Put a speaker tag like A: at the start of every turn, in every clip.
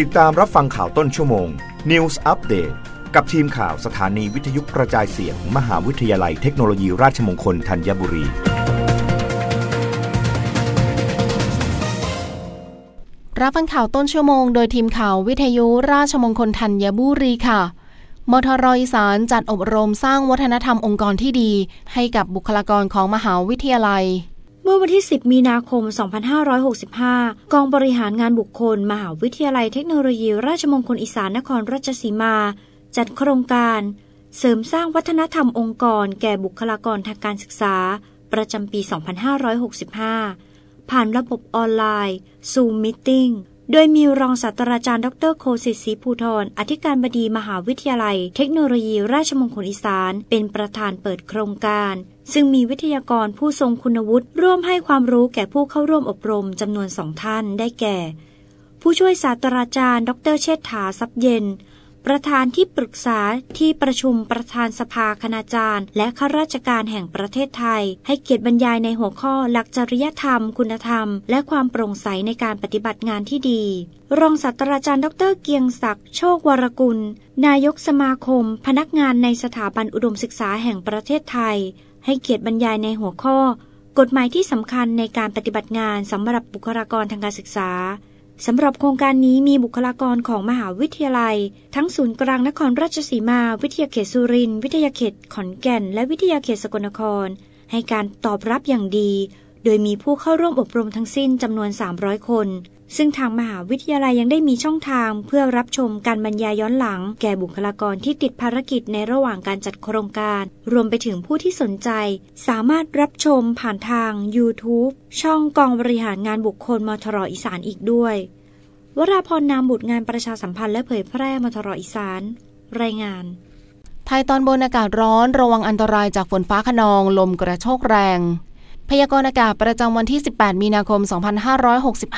A: ติดตามรับฟังข่าวต้นชั่วโมง News Update กับทีมข่าวสถานีวิทยุกระจายเสียง มหาวิทยาลัยเทคโนโลยีราชมงคลธัญบุรี
B: รับฟังข่าวต้นชั่วโมงโดยทีมข่าววิทยุราชมงคลธัญบุรีค่ะมทรอีสานจัดอบรมสร้างวัฒนธรรมองค์กรที่ดี ให้กับบุคลากรของมหาวิทยาลัย
C: เมื่อวันที่ 10 มีนาคม 2565 กองบริหารงานบุคคล มหาวิทยาลัยเทคโนโลยี ราชมงคลอีสานนครราชสีมา จัดโครงการ เสริมสร้างวัฒนธรรมองค์กร แก่บุคลากรทางการศึกษา ประจำปี 2565 ผ่านระบบออนไลน์ Zoom Meeting โดยมีรองศาสตราจารย์ดรโคสิตศรีภูทรอธิการบดีมหาวิทยาลัย เทคโนโลยีราชมงคลอีสาน เป็นประธานเปิดโครงการ ซึ่งมีวิทยากรผู้ทรงคุณวุฒิร่วมให้ความรู้แก่ผู้เข้าร่วมอบรมจำนวนสองท่านได้แก่ ผู้ช่วยศาสตราจารย์ ดรเชษฐาซับเย็น ประธานที่ปรึกษาที่ประชุมประธานสภาคณาจารย์ และข้าราชการแห่งประเทศไทย ให้เกียรติบรรยายในหัวข้อหลักจริยธรรม คุณธรรม และความโปร่งใสในการปฏิบัติงานที่ดี รองศาสตราจารย์ดรเกียงศักดิ์โชควรกุล นายกสมาคม พนักงานในสถาบันอุดมศึกษาแห่งประเทศไทย ให้เกียรติบรรยายในหัวข้อ กฎหมายที่สำคัญในการปฏิบัติงานสำหรับบุคลากรทางการศึกษา สำหรับโครงการนี้มีบุคลากรของมหาวิทยาลัย ทั้งศูนย์กลางนครราชสีมา วิทยาเขตสุรินทร์วิทยาเขตขอนแก่น และวิทยาเขตสกลนคร ให้การตอบรับอย่างดี โดยมีผู้เข้าร่วมอบรมทั้งสิ้นจำนวน 300 คน ซึ่งทางมหาวิทยาลัยยังได้มีช่องทาง เพื่อรับชมการบรรยายย้อนหลัง แก่บุคลากรที่ติดภารกิจในระหว่างการจัดโครงการ รวมไปถึงผู้ที่สนใจ สามารถรับชมผ่านทาง YouTube ช่องกองบริหารงานบุคคลมทรอีสานอีกด้วย วราพรนามบุตรงานประชาสัมพันธ์และเผยแพร่มทรอีสาน รายงาน
B: ไทยตอนบนอากาศร้อนระวังอันตรายจากฝนฟ้าขนองลมกระโชกแรง พยากรณ์อากาศประจำวันที่ 18 มีนาคม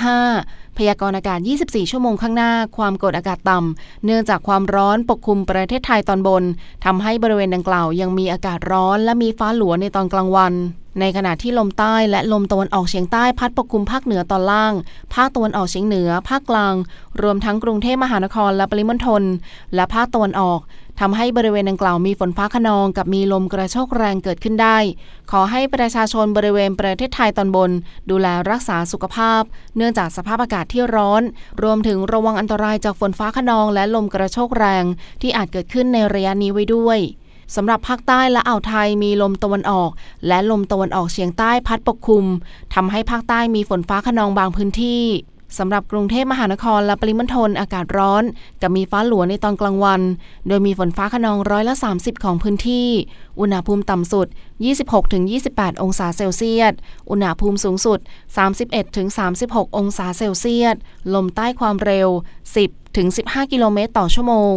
B: 2565 พยากรณ์อากาศ 24 ชั่วโมงข้างหน้า ความกดอากาศต่ำ เนื่องจากความร้อนปกคลุมประเทศไทยตอนบน ทำให้บริเวณดังกล่าวยังมีอากาศร้อนและมีฟ้าหลัวในตอนกลางวัน ในขณะที่ลมใต้และลมตะวันออกเฉียงใต้พัดปกคลุมภาคเหนือตอนล่าง ภาคตะวันออกเฉียงเหนือ ภาคกลาง รวมทั้งกรุงเทพมหานครและปริมณฑลและภาคตะวันออกทำให้บริเวณดังกล่าวมีฝนฟ้าขนองกับมีลมกระโชกแรงเกิดขึ้นได้ ขอให้ประชาชนบริเวณประเทศไทยตอนบน ดูแลรักษาสุขภาพ เนื่องจากสภาพอากาศที่ร้อน รวมถึงระวังอันตรายจากฝนฟ้าขนองและลมกระโชกแรง ที่อาจเกิดขึ้นในระยะนี้ไว้ด้วย สำหรับภาคใต้และอ่าวไทยมีลมตะวันออก และลมตะวันออกเฉียงใต้พัดปกคลุมทำให้ภาคใต้มีฝนฟ้าขนองบางพื้นที่สำหรับกรุงเทพมหานครและปริมณฑลอากาศร้อน กับมีฟ้าหลัวในตอนกลางวัน โดยมีฝนฟ้าขนองร้อยละ 30 ของพื้นที่ อุณหภูมิต่ำสุด 26-28 องศาเซลเซียส อุณหภูมิสูงสุด 31-36 องศาเซลเซียส ลมใต้ความเร็ว 10-15 กิโลเมตรต่อชั่วโมง